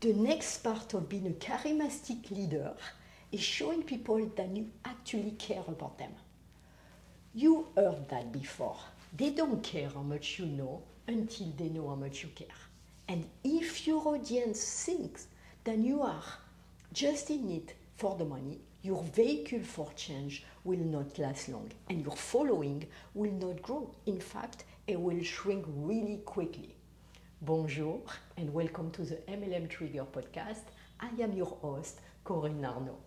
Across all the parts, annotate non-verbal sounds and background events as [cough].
The next part of being a charismatic leader is showing people that you actually care about them. You heard that before. They don't care how much you know until they know how much you care. And if your audience thinks that you are just in it for the money, your vehicle for change will not last long and your following will not grow. In fact, it will shrink really quickly. Bonjour and welcome to the MLM Trigger podcast. I am your host, Corinne Arnaud.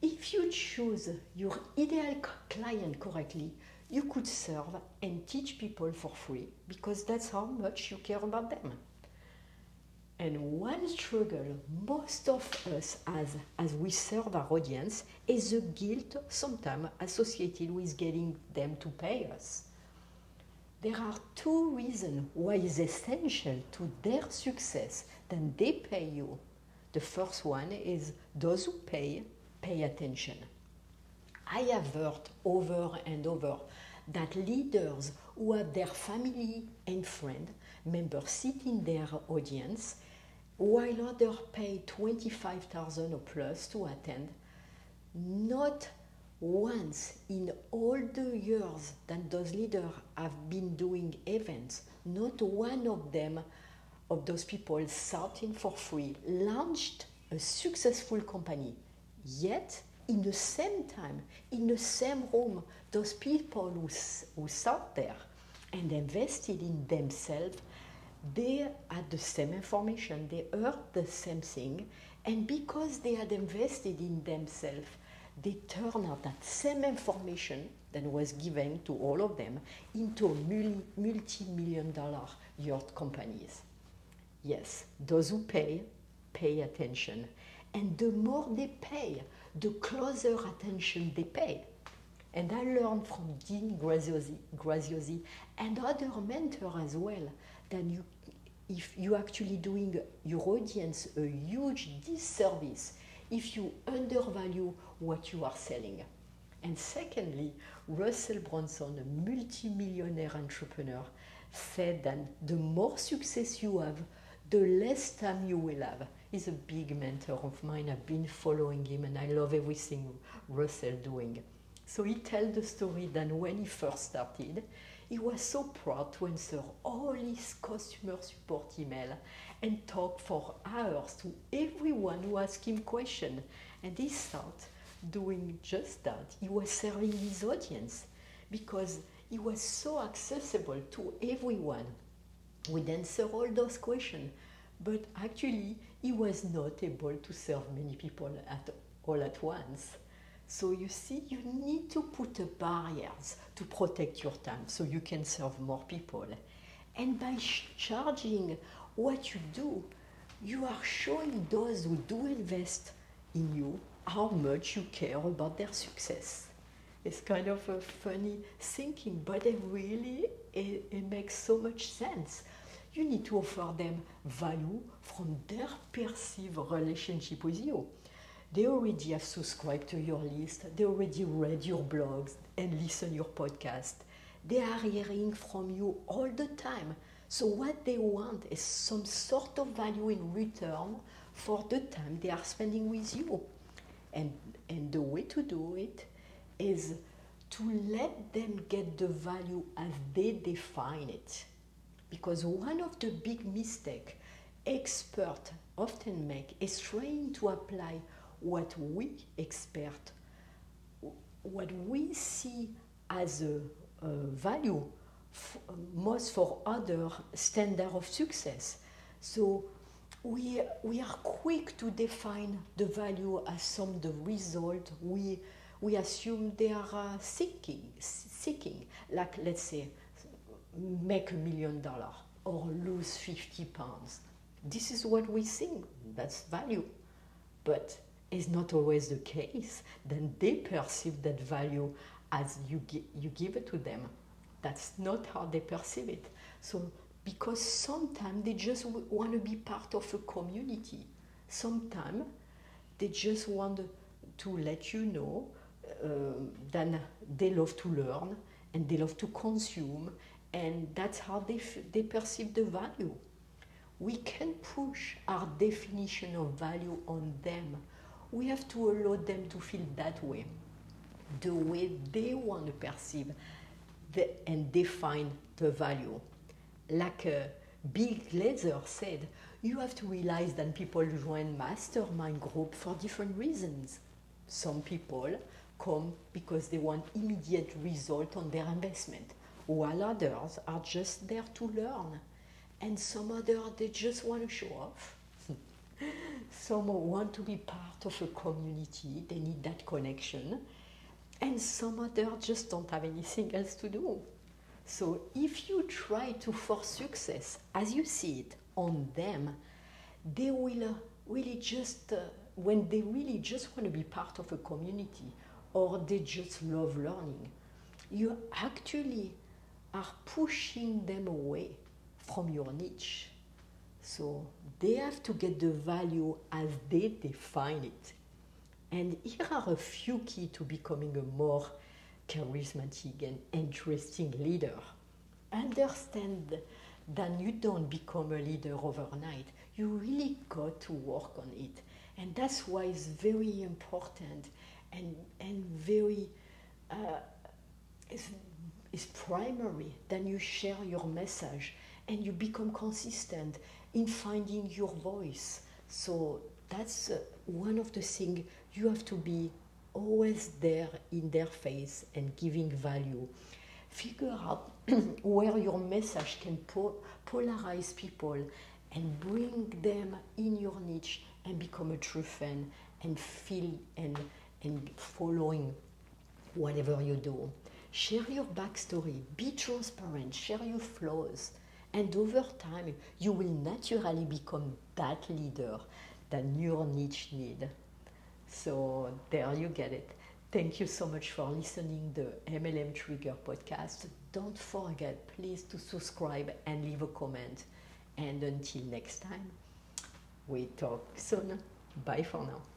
If you choose your ideal client correctly, you could serve and teach people for free because that's how much you care about them. And one struggle most of us as, as we serve our audience is the guilt sometimes associated with getting them to pay us. There are two reasons why it's essential to their success that they pay you. The first one is those who pay, pay attention. I have heard over and over that leaders who have their family and friend members sit in their audience while others pay 25,000 or plus to attend, not once in all the years that those leaders have been doing events, not one of them, of those people starting for free, launched a successful company. Yet, in the same time, in the same room, those people who, who sat there and invested in themselves, they had the same information, they heard the same thing, and because they had invested in themselves, they turn out that same information that was given to all of them into multi million dollar yacht companies. Yes, those who pay, pay attention. And the more they pay, the closer attention they pay. And I learned from Dean Graziosi, Graziosi and other mentors as well that you, if you're actually doing your audience a huge disservice if you undervalue what you are selling. And secondly, Russell Brunson, a multimillionaire entrepreneur, said that the more success you have, the less time you will have. He's a big mentor of mine. I've been following him and I love everything Russell doing. So he tells the story that when he first started, he was so proud to answer all his customer support email and talk for hours to everyone who asked him questions. And he started doing just that. He was serving his audience because he was so accessible to everyone. We'd answer all those questions, but actually he was not able to serve many people at all at once. So you see, you need to put barriers to protect your time so you can serve more people. And by charging what you do, you are showing those who do invest in you how much you care about their success. It's kind of a funny thinking, but it really it, it makes so much sense. You need to offer them value from their perceived relationship with you. They already have subscribed to your list, they already read your blogs and listen your podcast. They are hearing from you all the time. So what they want is some sort of value in return for the time they are spending with you. And, and the way to do it is to let them get the value as they define it. Because one of the big mistakes experts often make is trying to apply what we expert, what we see as a, a value, most for other standard of success. So we, we are quick to define the value as some the result we, we assume they are uh, seeking, seeking, like let's say, make a million dollars or lose 50 pounds. This is what we think, that's value. But is not always the case, then they perceive that value as you, gi- you give it to them. That's not how they perceive it. So, because sometimes they just w- want to be part of a community, sometimes they just want to let you know uh, that they love to learn and they love to consume, and that's how they, f- they perceive the value. we can push our definition of value on them. We have to allow them to feel that way, the way they want to perceive the, and define the value. Like uh, Bill Glazer said, you have to realize that people join mastermind group for different reasons. Some people come because they want immediate result on their investment, while others are just there to learn. And some others, they just want to show off. Some want to be part of a community, they need that connection. And some others just don't have anything else to do. So if you try to force success as you see it on them, they will uh, really just, uh, when they really just want to be part of a community or they just love learning, you actually are pushing them away from your niche. So they have to get the value as they define it. And here are a few keys to becoming a more charismatic and interesting leader. Understand that you don't become a leader overnight. You really got to work on it. And that's why it's very important and, and very uh, it's, it's primary that you share your message and you become consistent in finding your voice. So that's uh, one of the things you have to be always there in their face and giving value. Figure out [clears throat] where your message can po- polarize people and bring them in your niche and become a true fan and feel and, and following whatever you do. Share your backstory, be transparent, share your flaws, and over time you will naturally become that leader that your niche need. So there you get it. Thank you so much for listening the MLM Trigger podcast. Don't forget, please, to subscribe and leave a comment. And until next time, we talk soon. Bye for now.